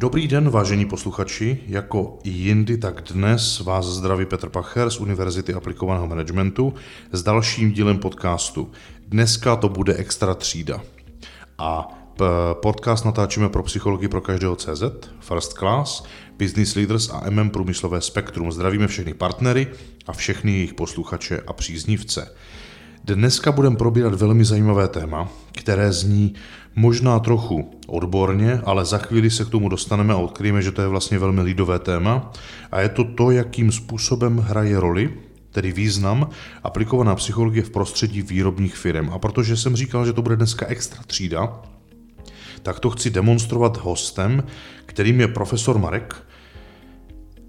Dobrý den, vážení posluchači. Jako i jindy, tak dnes vás zdraví Petr Pacher z Univerzity aplikovaného managementu s dalším dílem podcastu. Dneska to bude extra třída. A podcast natáčíme pro psychologii pro každého CZ, First Class, Business Leaders a MM Průmyslové spektrum. Zdravíme všechny partnery a všechny jejich posluchače a příznivce. Dneska budeme probírat velmi zajímavé téma, které zní možná trochu odborně, ale za chvíli se k tomu dostaneme a odkryjeme, že to je vlastně velmi lidové téma. A je to to, jakým způsobem hraje roli, tedy význam, aplikovaná psychologie v prostředí výrobních firm. A protože jsem říkal, že to bude dneska extra třída, tak to chci demonstrovat hostem, kterým je profesor Marek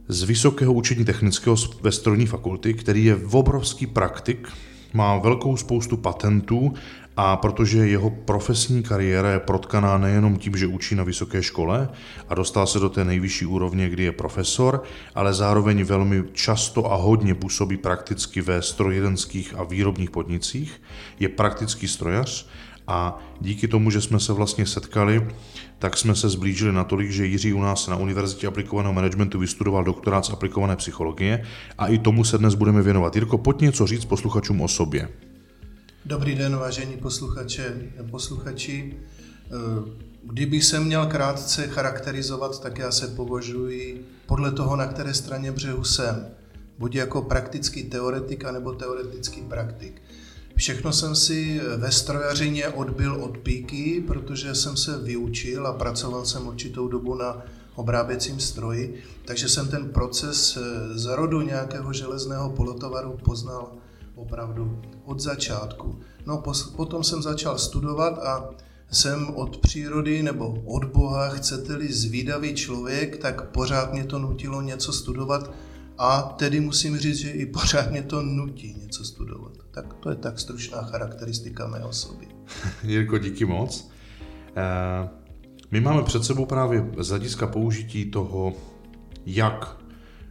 z Vysokého učení technického ve strojní fakulty, který je obrovský praktik, má velkou spoustu patentů a protože jeho profesní kariéra je protkaná nejenom tím, že učí na vysoké škole a dostal se do té nejvyšší úrovně, kdy je profesor, ale zároveň velmi často a hodně působí prakticky ve strojírenských a výrobních podnicích, je praktický strojař a díky tomu, že jsme se vlastně setkali, tak jsme se zblížili natolik, že Jiří u nás na Univerzitě aplikovaného managementu vystudoval doktorát z aplikované psychologie a i tomu se dnes budeme věnovat. Jirko, pojď něco říct posluchačům o sobě. Dobrý den, vážení posluchače, posluchači. Kdybych se měl krátce charakterizovat, tak já se považuji podle toho, na které straně břehu jsem. Buď jako praktický teoretik, anebo teoretický praktik. Všechno jsem si ve strojařině odbil od píky, protože jsem se vyučil a pracoval jsem určitou dobu na obráběcím stroji, takže jsem ten proces z rodu nějakého železného polotovaru poznal opravdu od začátku. No potom jsem začal studovat a jsem od přírody nebo od Boha, chcete-li zvídavý člověk, tak pořád mě to nutilo něco studovat a tedy musím říct, že i pořád mě to nutí něco studovat. Tak to je tak stručná charakteristika mé osoby. Jirko, díky moc. Eh, my máme před sebou právě z hlediska použití toho, jak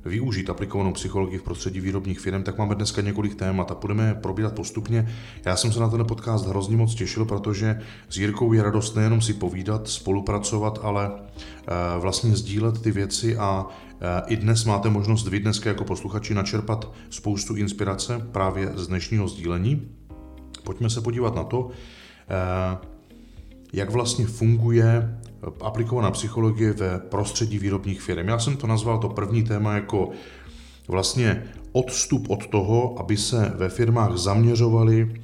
využít aplikovanou psychologii v prostředí výrobních firm, tak máme dneska několik témat a budeme je probírat postupně. Já jsem se na ten podcast hrozně moc těšil, protože s Jirkou je radost nejenom si povídat, spolupracovat, ale eh, vlastně sdílet ty věci a eh, i dnes máte možnost vy dneska jako posluchači načerpat spoustu inspirace právě z dnešního sdílení. Pojďme se podívat na to, eh, jak vlastně funguje aplikovaná psychologie ve prostředí výrobních firm. Já jsem to nazval to první téma jako vlastně odstup od toho, aby se ve firmách zaměřovali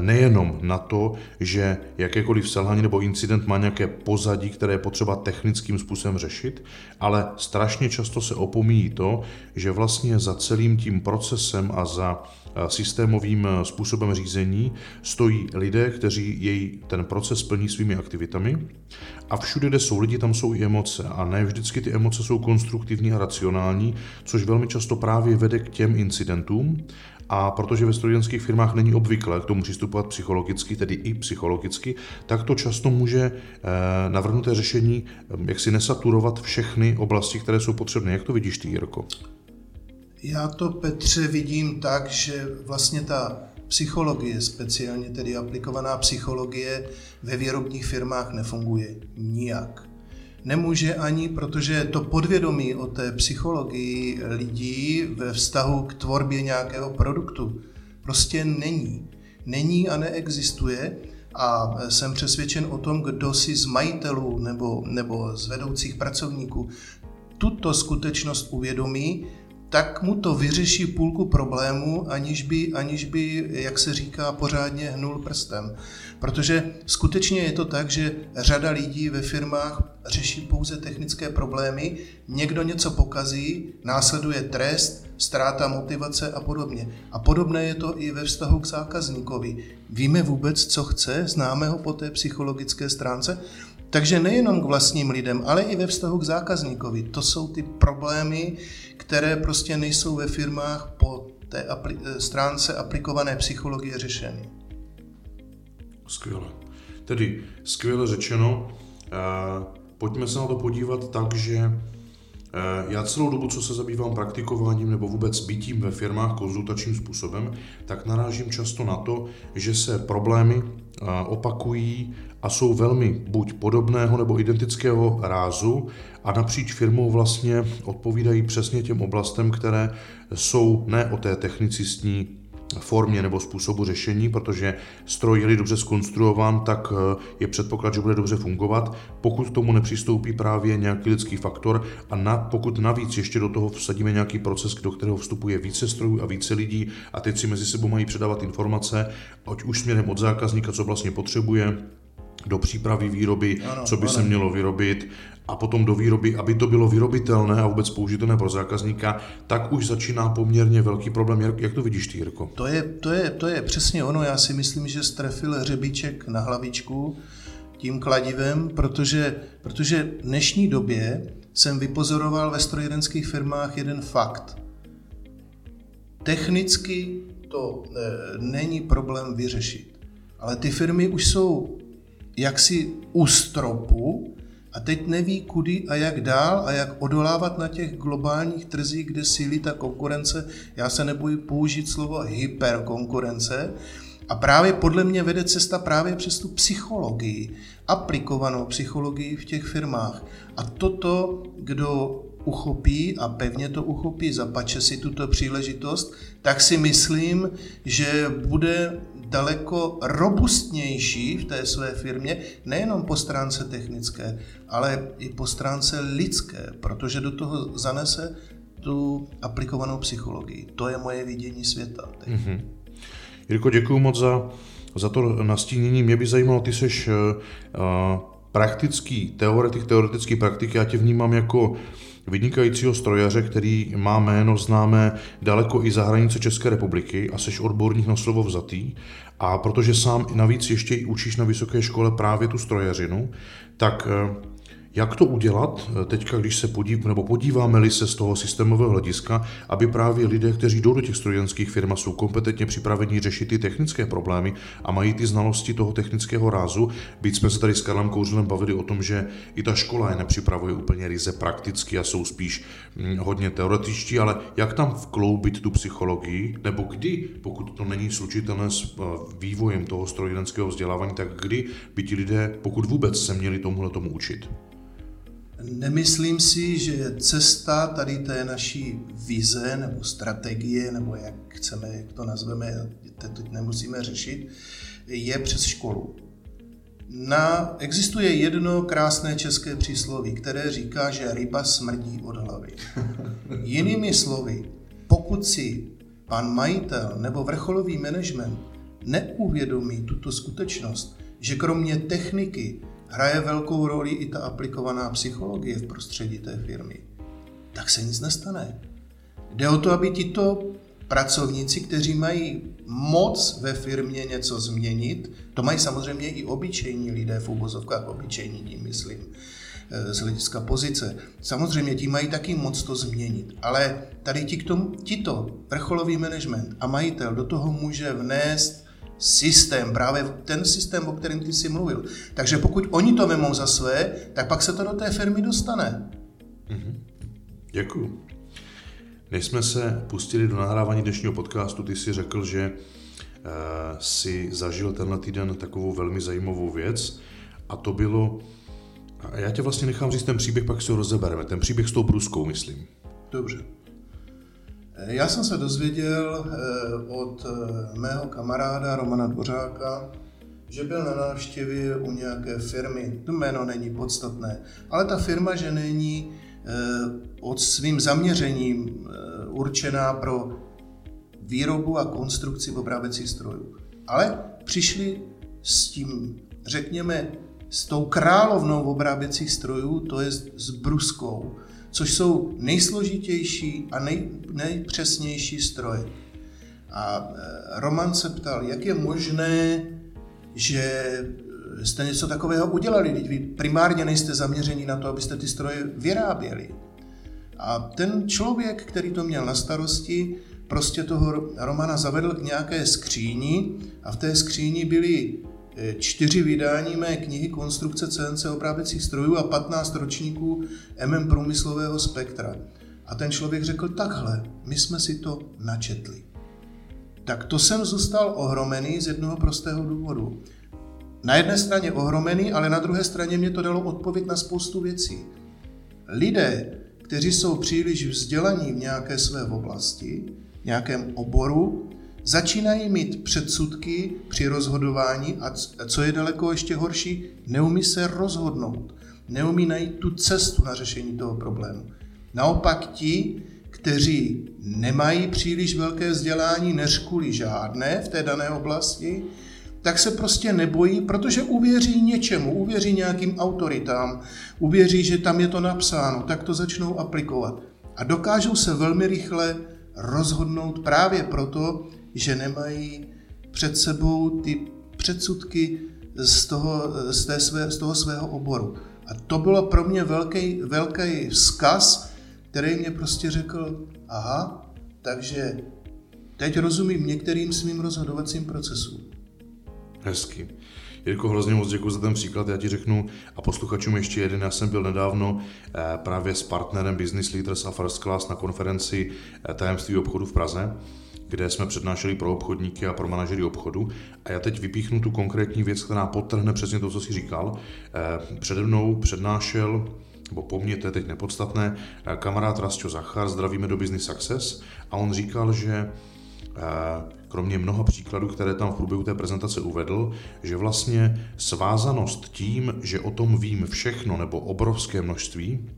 nejenom na to, že jakékoliv selhání nebo incident má nějaké pozadí, které je potřeba technickým způsobem řešit, ale strašně často se opomíjí to, že vlastně za celým tím procesem a za systémovým eh, způsobem řízení stojí lidé, kteří jej ten proces plní svými aktivitami. A všude, kde jsou lidi, tam jsou i emoce. A ne vždycky ty emoce jsou konstruktivní a racionální, což velmi často právě vede k těm incidentům a protože ve studentských firmách není obvyklé k tomu přistupovat psychologicky, tedy i psychologicky, tak to často může eh, navrhnuté řešení eh, jak si nesaturovat všechny oblasti, které jsou potřebné. Jak to vidíš ty, Jirko? Já to, Petře, vidím tak, že vlastně ta psychologie, speciálně tedy aplikovaná psychologie ve výrobních firmách nefunguje nijak. Nemůže ani, protože to podvědomí o té psychologii lidí ve vztahu k tvorbě nějakého produktu prostě není. Není a neexistuje a jsem přesvědčen o tom, kdo si z majitelů nebo, nebo z vedoucích pracovníků tuto skutečnost uvědomí, tak mu to vyřeší půlku problému, aniž by, aniž by, jak se říká, pořádně hnul prstem. Protože skutečně je to tak, že řada lidí ve firmách řeší pouze technické problémy, někdo něco pokazí, následuje trest, ztráta motivace a podobně. A podobné je to i ve vztahu k zákazníkovi. Víme vůbec, co chce, známe ho po té psychologické stránce, takže nejenom k vlastním lidem, ale i ve vztahu k zákazníkovi. To jsou ty problémy, které prostě nejsou ve firmách po té apli- eh, stránce aplikované psychologie řešeny. Skvěle. Tedy skvěle řečeno, eh, pojďme se na to podívat tak, že eh, Já celou dobu, co se zabývám praktikováním nebo vůbec bytím ve firmách konzultačním způsobem, tak narážím často na to, že se problémy opakují a jsou velmi buď podobného nebo identického rázu a napříč firmou vlastně odpovídají přesně těm oblastem, které jsou ne o té technicistní formě nebo způsobu řešení, protože stroj je dobře skonstruován, tak eh, je předpoklad, že bude dobře fungovat. Pokud tomu nepřistoupí právě nějaký lidský faktor a na, pokud navíc ještě do toho vsadíme nějaký proces, do kterého vstupuje více strojů a více lidí a teď si mezi sebou mají předávat informace, ať už směrem od zákazníka, co vlastně potřebuje, do přípravy výroby, ano, co by ano. se mělo vyrobit a potom do výroby, aby to bylo vyrobitelné a vůbec použitelné pro zákazníka, tak už začíná poměrně velký problém. Jak, jak to vidíš ty, Jirko? To je, to, je, to je přesně ono. Já si myslím, že strefil hřebíček na hlavičku tím kladivem, protože, protože v dnešní době jsem vypozoroval ve strojírenských firmách jeden fakt. Technicky to e, není problém vyřešit. Ale ty firmy už jsou jaksi u stropu a teď neví, kudy a jak dál a jak odolávat na těch globálních trzích, kde sílí ta konkurence. Já se nebojí použít slovo hyperkonkurence. A právě podle mě vede cesta právě přes tu psychologii, aplikovanou psychologii v těch firmách. A toto, kdo uchopí a pevně to uchopí, zapače si tuto příležitost, tak si myslím, že bude daleko robustnější v té své firmě, nejenom po stránce technické, ale i po stránce lidské, protože do toho zanese tu aplikovanou psychologii. To je moje vidění světa. Mm-hmm. Jirko, děkuji moc za, za to nastínění. Mě by zajímalo, ty jsi uh, praktický teoretik, teoretický praktik, já tě vnímám jako vynikajícího strojaře, který má jméno známé daleko i za hranice České republiky a seš odborník na slovo vzatý. A protože sám navíc ještě učíš na vysoké škole právě tu strojařinu, tak eh, jak to udělat eh, teďka, když se podív, nebo podíváme-li se z toho systémového hlediska, aby právě lidé, kteří jdou do těch strojenských firm jsou kompetentně připraveni řešit ty technické problémy a mají ty znalosti toho technického rázu, byť jsme se tady s Karlem Kouřilem bavili o tom, že i ta škola je nepřipravuje úplně ryze prakticky a jsou spíš hm, hodně teoretičtí, ale jak tam vkloubit tu psychologii, nebo kdy, pokud to není slučitelné s eh, vývojem toho strojenského vzdělávání, tak kdy by ti lidé, pokud vůbec se měli tomuhle tomu učit? Nemyslím si, že cesta tady té naší vize nebo strategie, nebo jak chceme, jak to nazveme, to teď nemusíme řešit, je přes školu. Na, existuje jedno krásné české přísloví, které říká, že ryba smrdí od hlavy. Jinými slovy, pokud si pan majitel nebo vrcholový management neuvědomí tuto skutečnost, že kromě techniky hraje velkou roli i ta aplikovaná psychologie v prostředí té firmy, tak se nic nestane. Jde o to, aby tito pracovníci, kteří mají moc ve firmě něco změnit, to mají samozřejmě i obyčejní lidé v úvozovkách, obyčejní tím myslím, eh, z hlediska pozice. Samozřejmě ti mají taky moc to změnit, ale tady ti k tomu, tito vrcholový management a majitel do toho může vnést systém, právě ten systém, o kterém ty jsi mluvil. Takže pokud oni to vemou za své, tak pak se to do té firmy dostane. Mm-hmm. Děkuju. Než jsme se pustili do nahrávání dnešního podcastu, ty si řekl, že uh, si zažil tenhle týden takovou velmi zajímavou věc a to bylo, a já tě vlastně nechám říct ten příběh, pak si ho rozebereme, ten příběh s tou bruskou, myslím. Dobře. Já jsem se dozvěděl eh, od eh, mého kamaráda Romana Dvořáka, že byl na návštěvě u nějaké firmy. To jméno není podstatné, ale ta firma, že není eh, od svým zaměřením určená pro výrobu a konstrukci obráběcích strojů. Ale přišli s tím, řekněme, s tou královnou obráběcích strojů, to je s bruskou což jsou nejsložitější a nej, nejpřesnější stroje. A e, Roman se ptal, jak je možné, že jste něco takového udělali, teď vy primárně nejste zaměření na to, abyste ty stroje vyráběli. A ten člověk, který to měl na starosti, prostě toho Romana zavedl k nějaké skříni a v té skříni byly čtyři vydání mé knihy Konstrukce CNC obráběcích strojů a 15 ročníků MM průmyslového spektra. A ten člověk řekl takhle, my jsme si to načetli. Tak to jsem zůstal ohromený z jednoho prostého důvodu. Na jedné straně ohromený, ale na druhé straně mě to dalo odpověď na spoustu věcí. Lidé, kteří jsou příliš vzdělaní v nějaké své oblasti, nějakém oboru, začínají mít předsudky při rozhodování a co je daleko ještě horší, neumí se rozhodnout, neumí najít tu cestu na řešení toho problému. Naopak ti, kteří nemají příliš velké vzdělání, neřkuli žádné v té dané oblasti, tak se prostě nebojí, protože uvěří něčemu, uvěří nějakým autoritám, uvěří, že tam je to napsáno, tak to začnou aplikovat. A dokážou se velmi rychle rozhodnout právě proto, že nemají před sebou ty předsudky z toho, z, té své, z toho svého oboru. A to bylo pro mě velký, velký vzkaz, který mě prostě řekl, aha, takže teď rozumím některým svým rozhodovacím procesům. Hezky. Jirko, hrozně moc děkuji za ten příklad. Já ti řeknu a posluchačům ještě jeden. Já jsem byl nedávno eh, právě s partnerem Business Leaders a First Class na konferenci eh, Tajemství obchodu v Praze kde jsme přednášeli pro obchodníky a pro manažery obchodu. A já teď vypíchnu tu konkrétní věc, která potrhne přesně to, co jsi říkal. Eh, přede mnou přednášel nebo po mně, to je teď nepodstatné, kamarád Rastio Zachar, zdravíme do Business Success, a on říkal, že kromě mnoha příkladů, které tam v průběhu té prezentace uvedl, že vlastně svázanost tím, že o tom vím všechno nebo obrovské množství,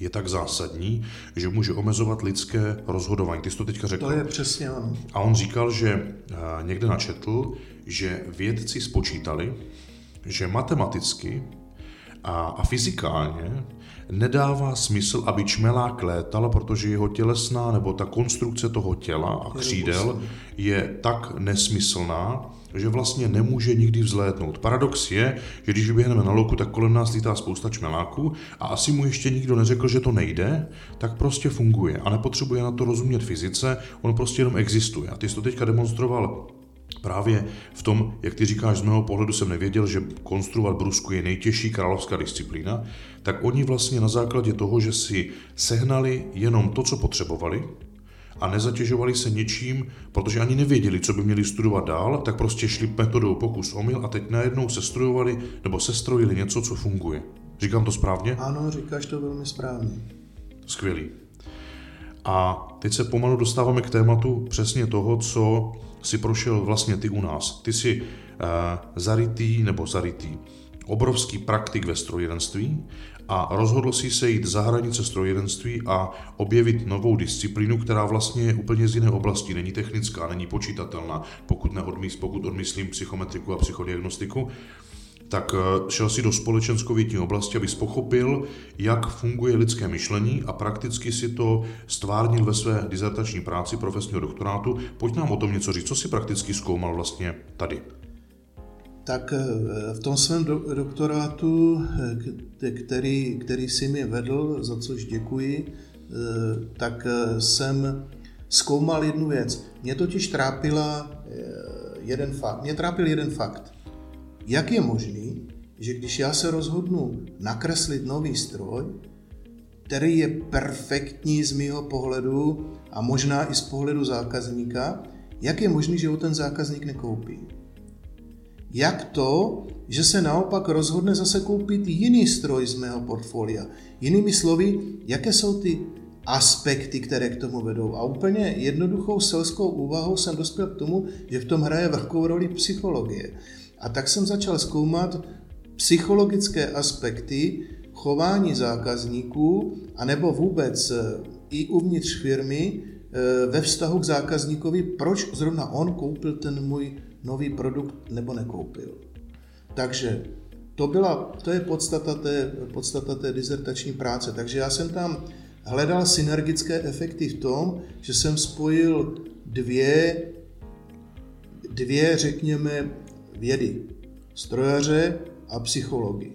je tak zásadní, že může omezovat lidské rozhodování. Ty jsi to teďka řekl. To je přesně ono. A on říkal, že eh, někde načetl, že vědci spočítali, že matematicky a, a fyzikálně nedává smysl, aby čmelák létal, protože jeho tělesná nebo ta konstrukce toho těla a křídel je tak nesmyslná, že vlastně nemůže nikdy vzlétnout. Paradox je, že když vyběhneme na louku, tak kolem nás lítá spousta čmeláků a asi mu ještě nikdo neřekl, že to nejde, tak prostě funguje a nepotřebuje na to rozumět fyzice, on prostě jenom existuje. A ty jsi to teďka demonstroval Právě v tom, jak ty říkáš, z mého pohledu jsem nevěděl, že konstruovat brusku je nejtěžší královská disciplína, tak oni vlastně na základě toho, že si sehnali jenom to, co potřebovali, a nezatěžovali se něčím, protože ani nevěděli, co by měli studovat dál, tak prostě šli metodou pokus omyl a teď najednou sestrojovali nebo sestrojili něco, co funguje. Říkám to správně? Ano, říkáš to velmi správně. Skvělý. A teď se pomalu dostáváme k tématu přesně toho, co si prošel vlastně ty u nás. Ty jsi uh, zarytý nebo zarytý obrovský praktik ve strojírenství a rozhodl si se jít za hranice strojírenství a objevit novou disciplínu, která vlastně je úplně z jiné oblasti, není technická, není počítatelná, pokud, neodmysl, pokud odmyslím psychometriku a psychodiagnostiku, tak eh, šel si do společenskovětní oblasti, aby pochopil, jak funguje lidské myšlení a prakticky si to stvárnil ve své dizertační práci profesního doktorátu. Pojď nám o tom něco říct, co si prakticky zkoumal vlastně tady tak eh, v tom svém do, doktorátu, eh, který, který si mi vedl, za což děkuji, tak jsem zkoumal jednu věc. Mě totiž trápila jeden fakt. Mě trápil jeden fakt. Jak je možný, že když já se rozhodnu nakreslit nový stroj, který je perfektní z mého pohledu a možná i z pohledu zákazníka, jak je možný, že ho ten zákazník nekoupí? Jak to, že se naopak rozhodne zase koupit jiný stroj z mého portfolia? Jinými slovy, jaké jsou ty aspekty, které k tomu vedou. A úplně jednoduchou selskou úvahou jsem dospěl k tomu, že v tom hraje velkou roli psychologie. A tak jsem začal zkoumat psychologické aspekty chování zákazníků, anebo vůbec eh, i uvnitř firmy eh, ve vztahu k zákazníkovi, proč zrovna on koupil ten můj nový produkt nebo nekoupil. Takže to, byla, to je podstata té, podstata té dizertační práce. Takže já jsem tam hledal synergické efekty v tom, že jsem spojil dvě, dvě řekněme, vědy. Strojaře a psychologii.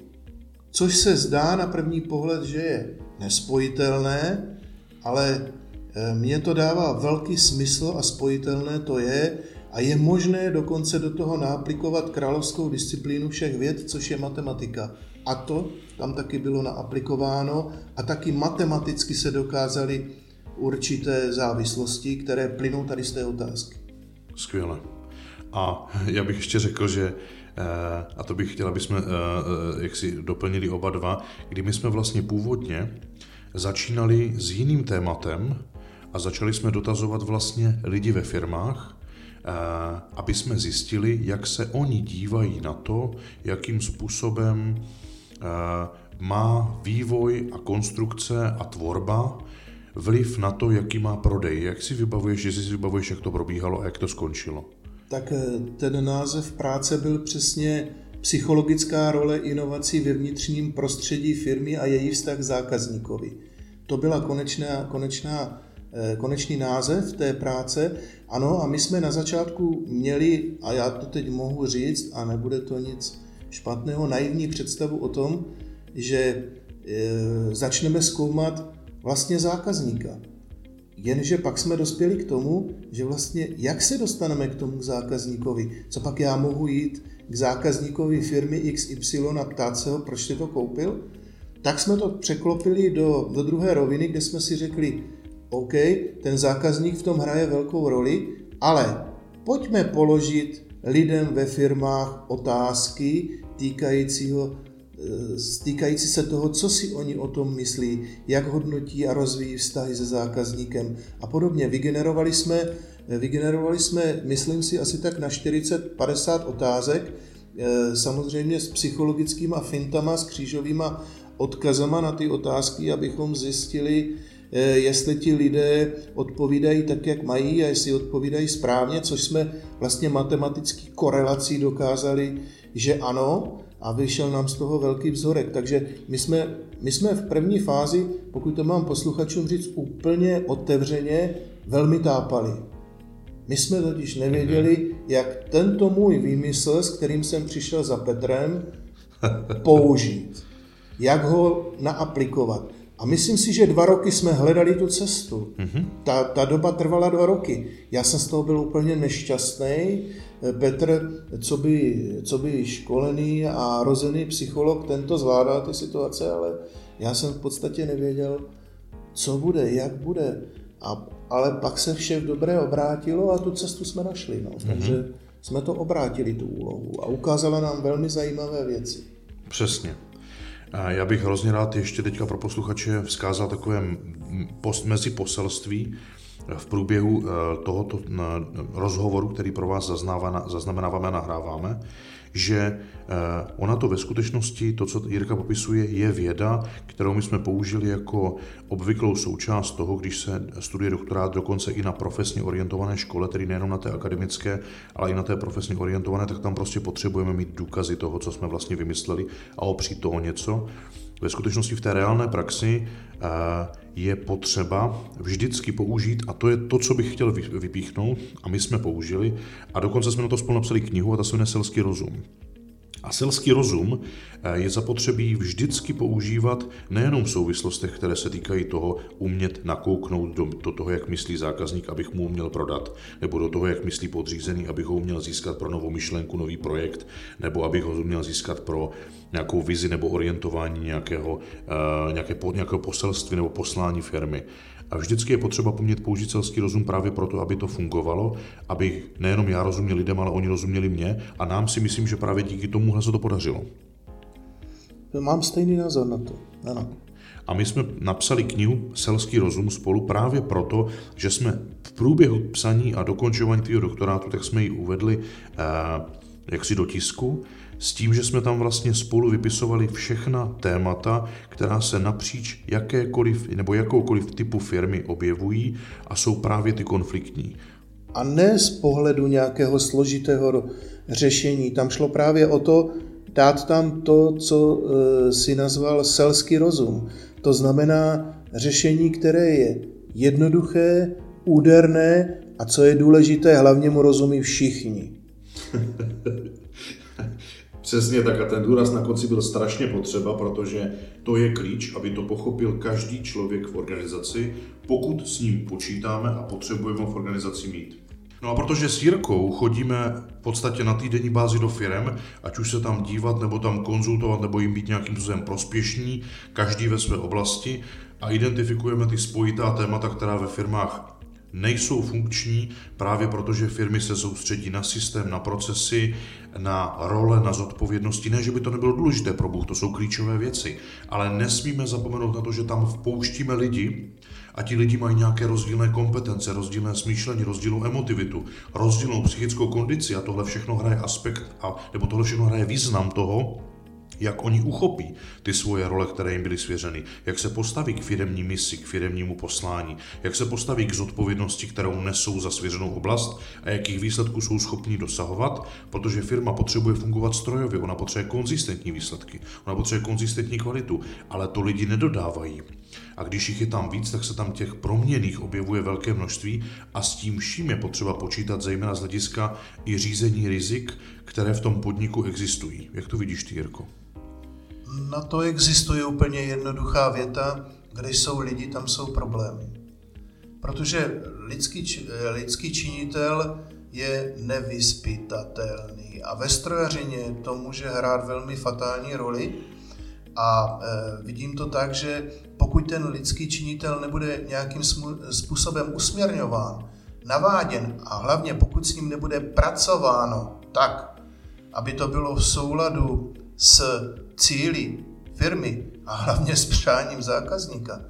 Což se zdá na první pohled, že je nespojitelné, ale eh, mně to dává velký smysl a spojitelné to je, A je možné dokonce do toho naaplikovat královskou disciplínu všech věd, což je matematika. A to tam taky bylo naaplikováno a taky matematicky se dokázaly určité závislosti, které plynou tady z té otázky. Skvěle. A já bych ještě řekl, že eh, a to bych chtěl, aby jsme eh, eh, jak si doplnili oba dva, kdy my jsme vlastně původně začínali s jiným tématem a začali jsme dotazovat vlastně lidi ve firmách, aby jsme zjistili, jak se oni dívají na to, jakým způsobem má vývoj a konstrukce a tvorba vliv na to, jaký má prodej. Jak si vybavuješ, jestli si vybavuješ, jak to probíhalo a jak to skončilo? Tak eh, ten název práce byl přesně psychologická role inovací ve vnitřním prostředí firmy a její vztah zákazníkovi. To byla konečná, konečná, eh, konečný název té práce. Ano, a my jsme na začátku měli, a já to teď mohu říct, a nebude to nic špatného, naivní představu o tom, že e, začneme zkoumat vlastně zákazníka. Jenže pak jsme dospěli k tomu, že vlastně jak se dostaneme k tomu zákazníkovi? Co pak já mohu jít k zákazníkovi firmy XY a ptát se ho, proč jsi to koupil? Tak jsme to překlopili do, do druhé roviny, kde jsme si řekli, OK, ten zákazník v tom hraje velkou roli, ale pojďme položit lidem ve firmách otázky týkajícího týkající se toho, co si oni o tom myslí, jak hodnotí a rozvíjí vztahy se zákazníkem a podobně. Vygenerovali jsme, vygenerovali jsme, myslím si, asi tak na 40-50 otázek, eh, samozřejmě s psychologickýma fintama, s křížovýma odkazama na ty otázky, abychom zjistili, eh, jestli ti lidé odpovídají tak, jak mají a jestli odpovídají správně, což jsme vlastně matematický korelací dokázali, že ano, a vyšel nám z toho velký vzorek. Takže my jsme, my jsme v první fázi, pokud to mám posluchačům říct úplně otevřeně, velmi tápali. My jsme totiž nevěděli, jak tento můj výmysl, s kterým jsem přišel za Petrem, použít. Jak ho naaplikovat. A myslím si, že dva roky jsme hledali tu cestu. Mm-hmm. Ta, ta doba trvala dva roky. Já jsem z toho byl úplně nešťastný. Petr, co by, co by školený a rozený psycholog, tento zvládal ty situace, ale já jsem v podstatě nevěděl, co bude, jak bude. A, ale pak se vše v dobré obrátilo a tu cestu jsme našli. No. Mm-hmm. Takže jsme to obrátili, tu úlohu. A ukázala nám velmi zajímavé věci. Přesně. Já bych hrozně rád ještě teďka pro posluchače vzkázal takové post, mezi poselství v průběhu eh, tohoto eh, rozhovoru, který pro vás zaznamenáváme a nahráváme, že eh, ona to ve skutečnosti, to, co Jirka popisuje, je věda, kterou my jsme použili jako obvyklou součást toho, když se studuje doktorát dokonce i na profesně orientované škole, tedy nejenom na té akademické, ale i na té profesně orientované, tak tam prostě potřebujeme mít důkazy toho, co jsme vlastně vymysleli a opřít toho něco. Ve skutečnosti v té reálné praxi je potřeba vždycky použít, a to je to, co bych chtěl vypíchnout, a my jsme použili, a dokonce jsme na to spolu napsali knihu, a ta se jmenuje Selský rozum. A selský rozum eh, je zapotřebí vždycky používat nejenom v souvislostech, které se týkají toho umět nakouknout do, do toho, jak myslí zákazník, abych mu uměl prodat, nebo do toho, jak myslí podřízený, abych ho uměl získat pro novou myšlenku, nový projekt, nebo abych ho uměl získat pro nějakou vizi nebo orientování nějakého, uh, nějaké, nějakého poselství nebo poslání firmy. A vždycky je potřeba pomět použít selský rozum právě proto, aby to fungovalo, aby nejenom já rozuměl lidem, ale oni rozuměli mě a nám si myslím, že právě díky tomuhle se to podařilo. Mám stejný názor na to, ano. A my jsme napsali knihu Selský rozum spolu právě proto, že jsme v průběhu psaní a dokončování tvého doktorátu, tak jsme ji uvedli eh, jaksi do tisku s tím, že jsme tam vlastně spolu vypisovali všechna témata, která se napříč jakékoliv nebo jakoukoliv typu firmy objevují a jsou právě ty konfliktní. A ne z pohledu nějakého složitého řešení. Tam šlo právě o to, dát tam to, co e, si nazval selský rozum. To znamená řešení, které je jednoduché, úderné a co je důležité, hlavně mu rozumí všichni. Přesně tak a ten důraz na konci byl strašně potřeba, protože to je klíč, aby to pochopil každý člověk v organizaci, pokud s ním počítáme a potřebujeme ho v organizaci mít. No a protože s Jirkou chodíme v podstatě na týdenní bázi do firem, ať už se tam dívat, nebo tam konzultovat, nebo jim být nějakým způsobem prospěšní, každý ve své oblasti a identifikujeme ty spojitá témata, která ve firmách nejsou funkční právě proto, že firmy se soustředí na systém, na procesy, na role, na zodpovědnosti. Ne, že by to nebylo důležité pro Bůh, to jsou klíčové věci, ale nesmíme zapomenout na to, že tam vpouštíme lidi a ti lidi mají nějaké rozdílné kompetence, rozdílné smýšlení, rozdílnou emotivitu, rozdílnou psychickou kondici a tohle všechno hraje aspekt, a, nebo tohle všechno hraje význam toho, jak oni uchopí ty svoje role, které jim byly svěřeny, jak se postaví k firemní misi, k firemnímu poslání, jak se postaví k zodpovědnosti, kterou nesou za svěřenou oblast? A jakých výsledků jsou schopni dosahovat, protože firma potřebuje fungovat strojově, ona potřebuje konzistentní výsledky, ona potřebuje konzistentní kvalitu, ale to lidi nedodávají. A když jich je tam víc, tak se tam těch proměných objevuje velké množství a s tím vším je potřeba počítat zejména z hlediska i řízení rizik, které v tom podniku existují. Jak to vidíš ty, Jirko? Na to existuje úplně jednoduchá věta, kde jsou lidi, tam jsou problémy. Protože lidský, lidský činitel je nevyspytatelný a ve strojařině to může hrát velmi fatální roli a e, vidím to tak, že pokud ten lidský činitel nebude nějakým způsobem usměrňován, naváděn a hlavně pokud s ním nebude pracováno tak, aby to bylo v souladu s cíly firmy a hlavně s přáním zákazníka,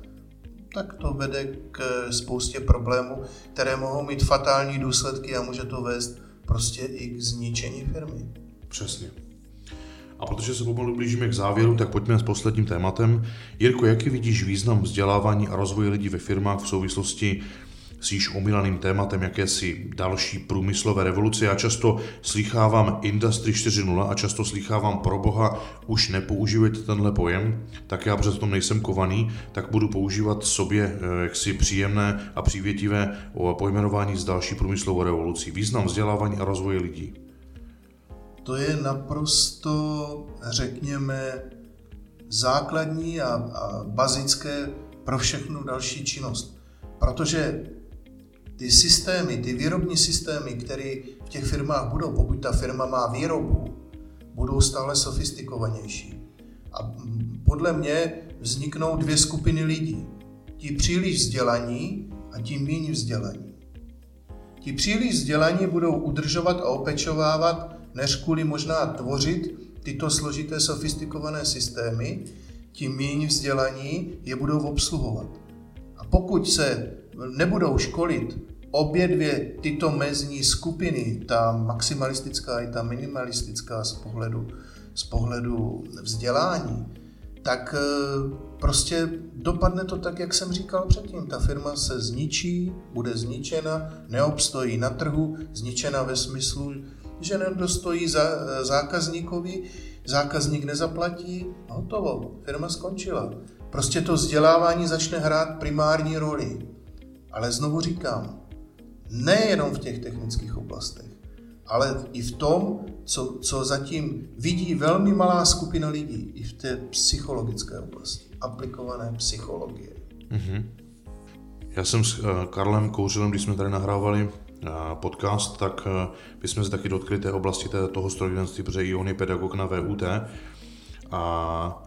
tak to vede k spoustě problémů, které mohou mít fatální důsledky a může to vést prostě i k zničení firmy. Přesně. A protože se pomalu blížíme k závěru, tak pojďme s posledním tématem. Jirko, jaký vidíš význam vzdělávání a rozvoje lidí ve firmách v souvislosti s již omilaným tématem jakési další průmyslové revoluce. Já často slychávám Industry 4.0 a často slychávám pro boha, už nepoužívejte tenhle pojem, tak já přes tom nejsem kovaný, tak budu používat sobě eh, jaksi příjemné a přívětivé pojmenování z další průmyslovou revolucí. Význam vzdělávání a rozvoje lidí. To je naprosto, řekněme, základní a, a bazické pro všechnu další činnost. Protože ty systémy, ty výrobní systémy, které v těch firmách budou, pokud ta firma má výrobu, budou stále sofistikovanější. A podle mě vzniknou dvě skupiny lidí. Ti příliš vzdělaní a ti méně vzdělaní. Ti příliš vzdělaní budou udržovat a opečovávat, než kvůli možná tvořit tyto složité sofistikované systémy, ti méně vzdělaní je budou obsluhovat. A pokud se nebudou školit obě dvě tyto mezní skupiny, ta maximalistická i ta minimalistická z pohledu, z pohledu vzdělání, tak eh, prostě dopadne to tak, jak jsem říkal předtím. Ta firma se zničí, bude zničena, neobstojí na trhu, zničena ve smyslu, že nedostojí za, eh, zákazníkovi, zákazník nezaplatí hotovo, firma skončila. Prostě to vzdělávání začne hrát primární roli. Ale znovu říkám, nejenom v těch technických oblastech, ale i v tom, co, co zatím vidí velmi malá skupina lidí, i v té psychologické oblasti, aplikované psychologie. Mm-hmm. Já jsem s uh, Karlem Kouřilem, když jsme tady nahrávali uh, podcast, tak my jsme se taky dotkli té oblasti toho strojírenství, protože i on je pedagog na VUT. A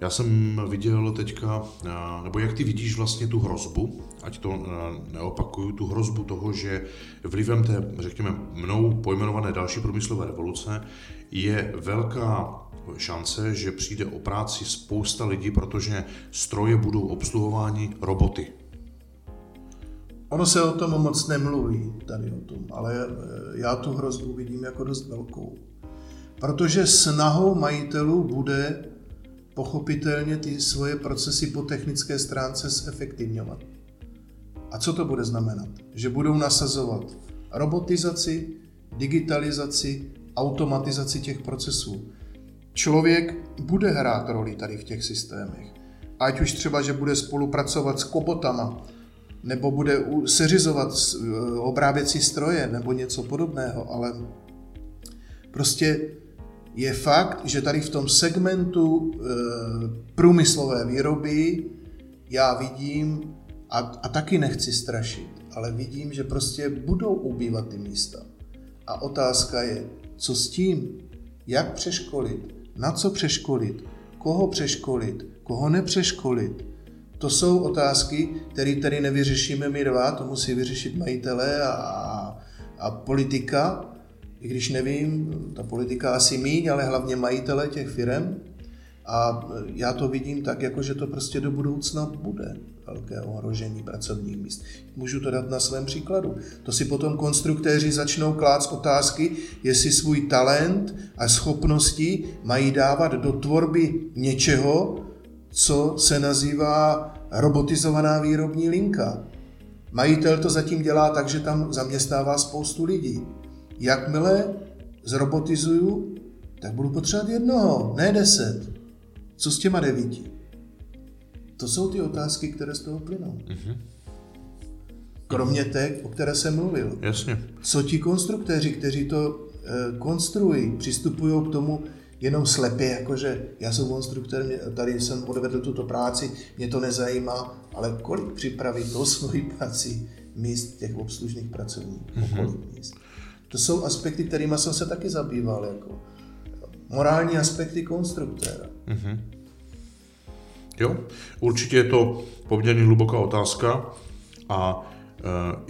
já jsem viděl teďka, nebo jak ty vidíš vlastně tu hrozbu, ať to neopakuju, tu hrozbu toho, že vlivem té, řekněme, mnou pojmenované další průmyslové revoluce je velká šance, že přijde o práci spousta lidí, protože stroje budou obsluhováni roboty. Ono se o tom moc nemluví tady o tom, ale e, já tu hrozbu vidím jako dost velkou. Protože snahou majitelů bude pochopitelně ty svoje procesy po technické stránce zefektivňovat. A co to bude znamenat? Že budou nasazovat robotizaci, digitalizaci, automatizaci těch procesů. Člověk bude hrát roli tady v těch systémech. Ať už třeba, že bude spolupracovat s kobotama, nebo bude seřizovat e, obráběcí stroje, nebo něco podobného, ale prostě je fakt, že tady v tom segmentu e, průmyslové výroby já vidím, a, a taky nechci strašit, ale vidím, že prostě budou ubývat ty místa. A otázka je, co s tím? Jak přeškolit? Na co přeškolit? Koho přeškolit? Koho nepřeškolit? To jsou otázky, které tady nevyřešíme my dva, to musí vyřešit majitele a, a politika, i když nevím, ta politika asi míň, ale hlavně majitele těch firm. A já to vidím tak, jako že to prostě do budoucna bude velké ohrožení pracovních míst. Můžu to dát na svém příkladu. To si potom konstruktéři začnou klást otázky, jestli svůj talent a schopnosti mají dávat do tvorby něčeho, co se nazývá robotizovaná výrobní linka. Majitel to zatím dělá tak, že tam zaměstnává spoustu lidí. Jakmile zrobotizuju, tak budu potřebovat jednoho, ne deset. Co s těma devíti? To jsou ty otázky, které z toho plynou. Mm-hmm. Kromě těch, o které jsem mluvil. Jasně. Co ti konstruktéři, kteří to e, konstruují, přistupují k tomu jenom slepě, jakože já jsem konstruktor, tady jsem odvedl tuto práci, mě to nezajímá, ale kolik připraví to svoji práci míst těch obslužných pracovníků, mm-hmm. kolik míst. To jsou aspekty, kterými jsem se taky zabýval, jako morální aspekty konstruktéra. Mm-hmm. Jo, určitě je to poměrně hluboká otázka a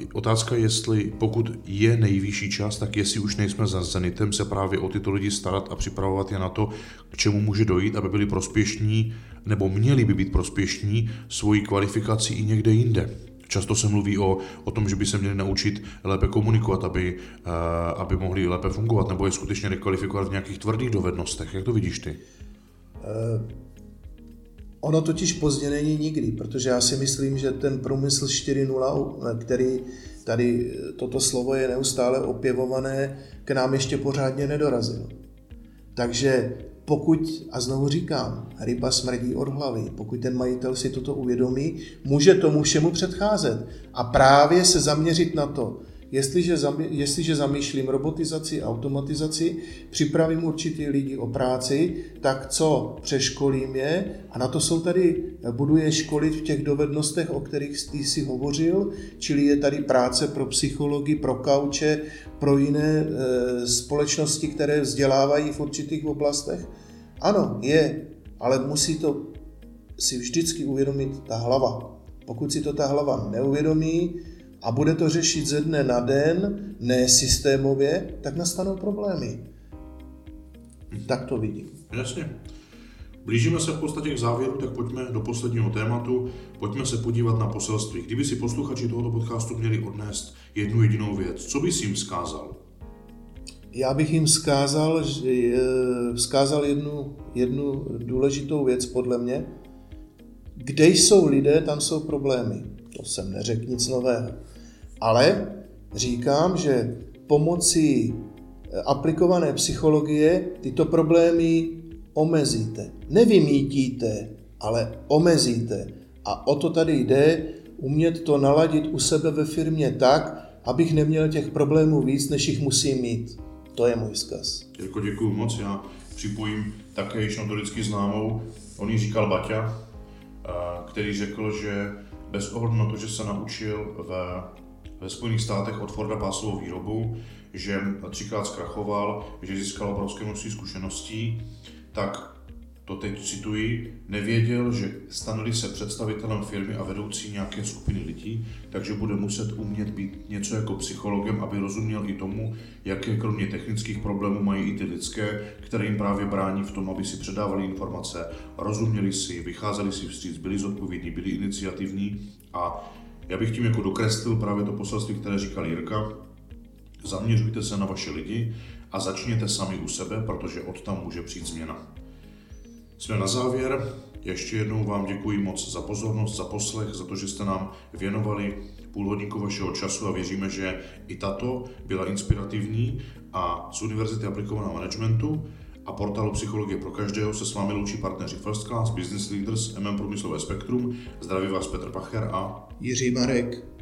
e, otázka je, jestli pokud je nejvyšší čas, tak jestli už nejsme za zenitem se právě o tyto lidi starat a připravovat je na to, k čemu může dojít, aby byli prospěšní, nebo měli by být prospěšní svojí kvalifikací i někde jinde. Často se mluví o, o tom, že by se měli naučit lépe komunikovat, aby, uh, aby mohli lépe fungovat, nebo je skutečně rekvalifikovat v nějakých tvrdých dovednostech. Jak to vidíš ty? Uh, ono totiž pozdě není nikdy, protože já si myslím, že ten průmysl 4.0, který tady toto slovo je neustále opěvované, k nám ještě pořádně nedorazil. Takže pokud, a znovu říkám, ryba smrdí od hlavy, pokud ten majitel si toto uvědomí, může tomu všemu předcházet a právě se zaměřit na to, Jestliže, jestliže zamýšlím robotizaci, automatizaci, připravím určitý lidi o práci, tak co přeškolím je a na to jsou tady, budu je školit v těch dovednostech, o kterých jsi si hovořil, čili je tady práce pro psychologi, pro kauče, pro jiné e, společnosti, které vzdělávají v určitých oblastech. Ano, je, ale musí to si vždycky uvědomit ta hlava. Pokud si to ta hlava neuvědomí, a bude to řešit ze dne na den, ne systémově, tak nastanou problémy. Tak to vidím. Jasně. Blížíme se v podstatě k závěru, tak pojďme do posledního tématu. Pojďme se podívat na poselství. Kdyby si posluchači tohoto podcastu měli odnést jednu jedinou věc, co bys jim vzkázal? Já bych jim vzkázal, vzkázal jednu, jednu důležitou věc podle mě. Kde jsou lidé, tam jsou problémy. To jsem neřekl nic nového. Ale říkám, že pomocí eh, aplikované psychologie tyto problémy omezíte. Nevymítíte, ale omezíte. A o to tady jde, umět to naladit u sebe ve firmě tak, abych neměl těch problémů víc, než jich musím mít. To je můj vzkaz. Jirko, děkuji moc. Já připojím také již notoricky známou. On ji říkal Baťa, eh, který řekl, že bez ohledu na to, že se naučil ve ve Spojených státech od Forda pásovou výrobu, že třikrát zkrachoval, že získal obrovské množství zkušeností, tak to teď cituji, nevěděl, že stanuli se představitelem firmy a vedoucí nějaké skupiny lidí, takže bude muset umět být něco jako psychologem, aby rozuměl i tomu, jaké kromě technických problémů mají i ty lidské, které jim právě brání v tom, aby si předávali informace, rozuměli si, vycházeli si vstříc, byli zodpovědní, byli iniciativní a já bych tím jako dokreslil právě to poselství, které říkal Jirka. Zaměřujte se na vaše lidi a začněte sami u sebe, protože od tam může přijít změna. Jsme na závěr. Ještě jednou vám děkuji moc za pozornost, za poslech, za to, že jste nám věnovali půl hodinku vašeho času a věříme, že i tato byla inspirativní a z Univerzity aplikovaného managementu a portálu Psychologie pro každého se s vámi loučí partneři First Class, Business Leaders, MM Průmyslové spektrum. Zdraví vás Petr Pacher a Jiří Marek.